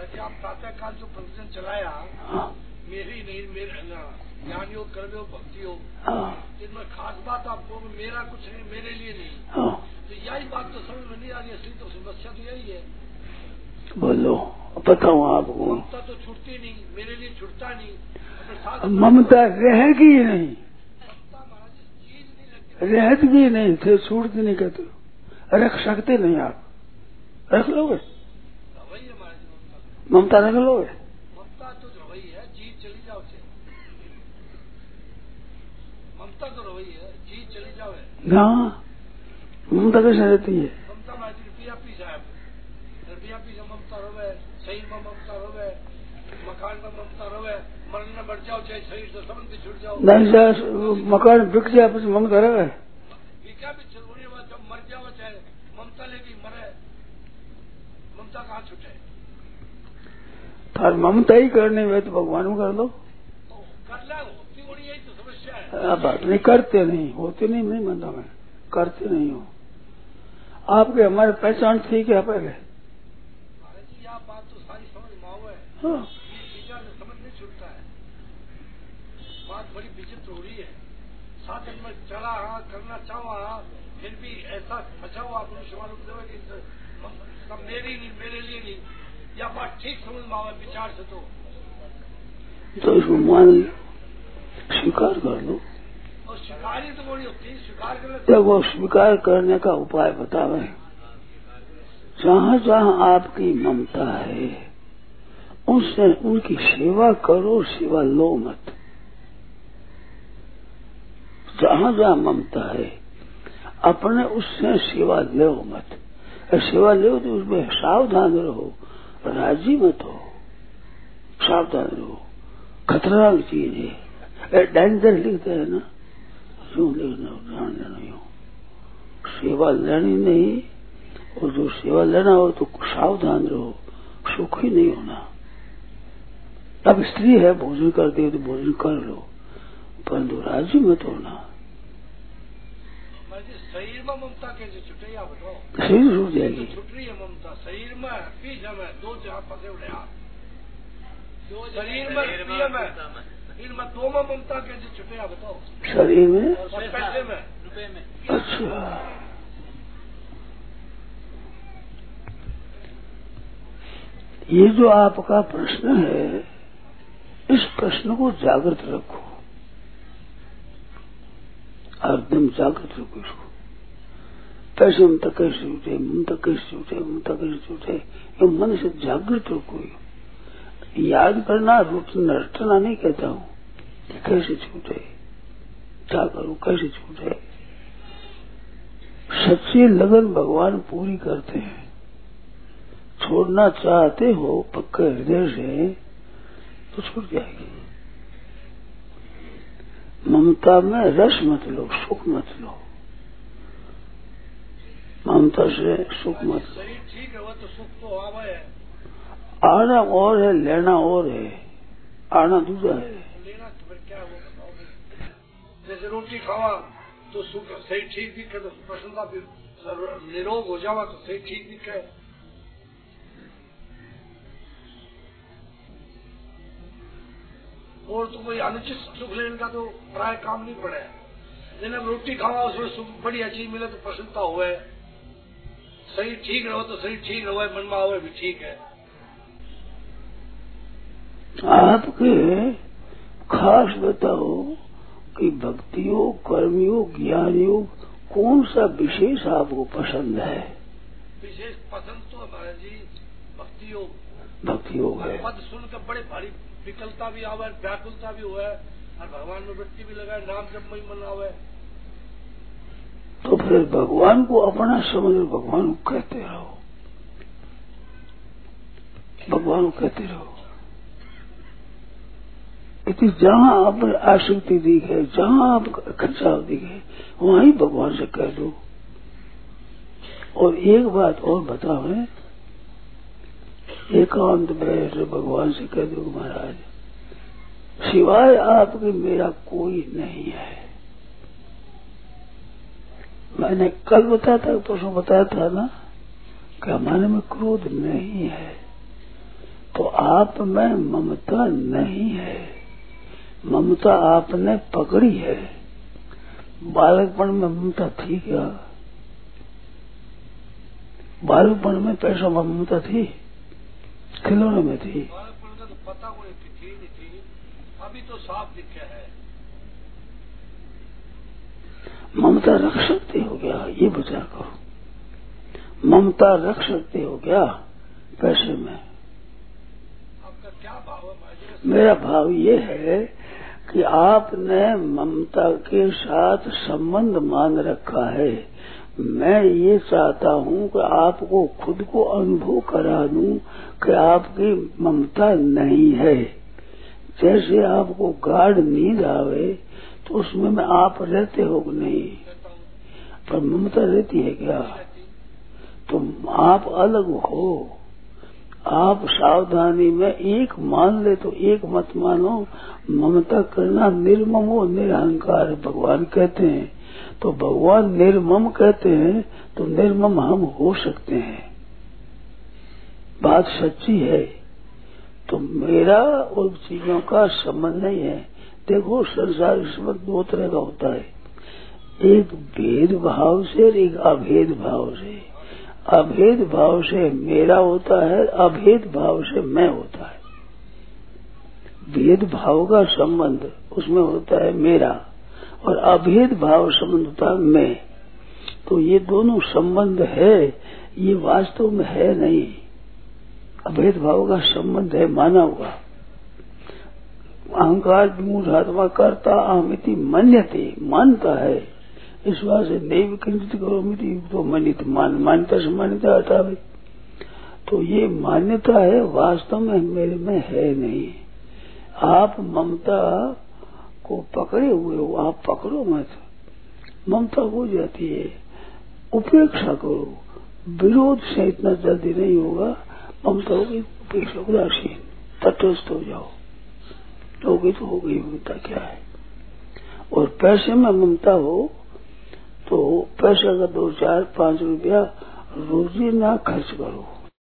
महाराज जी आप प्रातः काल जो प्रवचन चलाया हाँ। मेरी नहीं मेरे ज्ञान योग कर्म योग भक्ति योग हाँ। इनमें खास बात आपको मेरा कुछ नहीं मेरे लिए नहीं। हाँ। तो यही बात तो समझ में नहीं आ रही असली तो समस्या तो यही है। बोलो बताऊँ आपको। ममता तो छूटती नहीं मेरे लिए छूटता नहीं। ममता रहेगी ही नहीं। जी चीज़ नहीं रहती थे छूटती नहीं कहते। रख सकते नहीं आप। रख लोगे है ममता रख ममता तो रवई है चली जाओ ममता तो रवई चली जाओ ममता कैसे रहती है? मकान में ममता रवे मरण मर जाओ चाहे शरीर से संबंध छूट जाओ। मकान बिक जाए ममता रहे भी ज़रूरी है जब मर जाओ चाहे ममता लेके मरे ममता कहाँ छूटे? तार ममता ही करनी हुए तो भगवान कर दो। बात नहीं, करते नहीं, होते नहीं नहीं मानता मैं। करते नहीं हो। आपके हमारे पहचान थी क्या पहले। है। हाँ है हो है में चला करना चाहो फिर भी ऐसा फंसा हुआ मेरी नहीं मेरे लिए नहीं यह बात ठीक समझ में आवे विचार से तो। तो इसको मान स्वीकार कर लो। और शिकारी तो बड़ी होती स्वीकार कर वो स्वीकार करने का उपाय बतावे जहाँ जहाँ आपकी ममता है उनसे उनकी सेवा करो सेवा लो मत। जहाँ जहाँ ममता है अपने उससे सेवा लो मत। और सेवा लो तो उसमें सावधान रहो राज़ी मत हो। सावधान रहो। खतरनाक चीज़ है। डेंजर लिखते हैं ना। यूँ लिखना? ध्यान देना सेवा लेनी नहीं, और जो सेवा लेना हो तो सावधान रहो। सुखी नहीं होना। अब स्त्री है, भोजन करती है तो भोजन कर लो। परंतु राज़ी मत होना। शरीर में ममता कैसे छुटे या बताओ शरीर छूट जाएगी छुट रही है ममता शरीर में पीछ में दो जहाँ फंसे हुए आप शरीर में प्रिय में दो में ममता कैसे छुटे या बताओ शरीर में और पैसे में रुपए में अच्छा ये जो आपका प्रश्न है इस प्रश्न को जागृत रखो एकदम जागृत रखो इसको पैसे ममता कैसे छूटे ममता कैसे छूटे ममता कैसे छूटे ये मन से जागृत रखो ये। याद करना रुटना रटना नहीं कहता हूँ। कैसे छूटे? क्या करूँ? कैसे छूटे? सच्ची लगन भगवान पूरी करते हैं। छोड़ना चाहते हो पक्के हृदय से तो छूट जाएगी। ममता में रस मत लो सुख मत लो। ममता से सुख मत लो। ठीक है वो तो सुख तो आवे है। आना और है लेना और है। आना दूसरा है। लेना तो जैसे रोटी खावा तो सुख सही ठीक दिखे तो प्रसन्नता निरोग हो जावा तो सही ठीक दिखे। और तो कोई अनुचित सुख लेने का तो प्राय काम नहीं पड़े लेकिन अब रोटी खावा उसमें सुख बढ़िया चीज़ मिले तो प्रसन्नता हुए। शरीर ठीक रहो तो शरीर ठीक रहो मन में आवे भी ठीक है। आपके खास बताओ कि भक्ति योग कर्म ज्ञान योग कौन सा विशेष आपको पसंद है? विशेष पसंद तो हमारे जी भक्ति योग। भक्ति योग है। पद सुनकर बड़े भारी विकलता भी आवे व्याकुलता भी हुआ और भगवान में वृत्ति भी लगाए नाम जब मई मन आवे तो फिर भगवान को अपना समझ भगवान को कहते रहो। भगवान को कहते रहो। इतनी जहाँ आप आसक्ति दिखे जहाँ आप खर्चाव दिखे वहीं भगवान से कह दो। और एक बात और बताओ है एकांत बैठ भगवान से कह दो महाराज, सिवाय आपके मेरा कोई नहीं है। मैंने कल बताया था, परसों बताया था ना, कि हमारे में क्रोध नहीं है। तो आप में ममता नहीं है। ममता आपने पकड़ी है। बालकपण में ममता थी क्या? बालकपण में पैसों में ममता थी? खिलौने में थी अभी तो साफ़ दिखे है ममता रख सकते हो गया ये विचार करो ममता रख सकते हो गया पैसे में? आपका क्या भाव है मेरा भाव ये है कि आपने ममता के साथ संबंध मान रखा है। मैं ये चाहता हूँ कि आपको खुद को अनुभव करा दूँ कि आपकी ममता नहीं है। जैसे आपको गाढ़ नींद आवे तो उसमें में आप रहते हो नहीं? पर ममता रहती है क्या? तो आप अलग हो। आप सावधानी में एक मान ले तो एक मत मानो। ममता करना निर्मम हो निरहंकार, भगवान कहते हैं। तो भगवान निर्मम कहते हैं तो निर्मम हम हो सकते हैं। बात सच्ची है। तो मेरा और चीज़ों का संबंध नहीं है। देखो, संसार इसमें दो तरह का होता है। एक भेद भाव से और एक अभेद भाव से। अभेद भाव से मेरा होता है अभेद भाव से मैं होता है। भेद भाव का संबंध उसमें होता है मेरा। और अभेद भाव संबंध होता है मैं। तो ये दोनों संबंध है, ये वास्तव में है नहीं। अभेद भाव का संबंध है माना हुआ अहंकार विमूढ़ात्मा करता अहमिति मान्यते, मानता है। इस बात से नैव किंचित करो मिति तो मानित मान, मान्यता से मान्यता हटावे। तो ये मान्यता है, वास्तव में मेरे में है नहीं। आप ममता को पकड़े हुए हो, आप पकड़ो मत। ममता हो जाती है। उपेक्षा करो। विरोध से इतना जल्दी नहीं होगा। ममता होगी, उपेक्षा उदासीन तटस्थ हो जाओ। होगी तो हो गई ममता, क्या है? और पैसे में ममता हो तो पैसा का दो, चार, पाँच रुपया रोजी ना खर्च करो।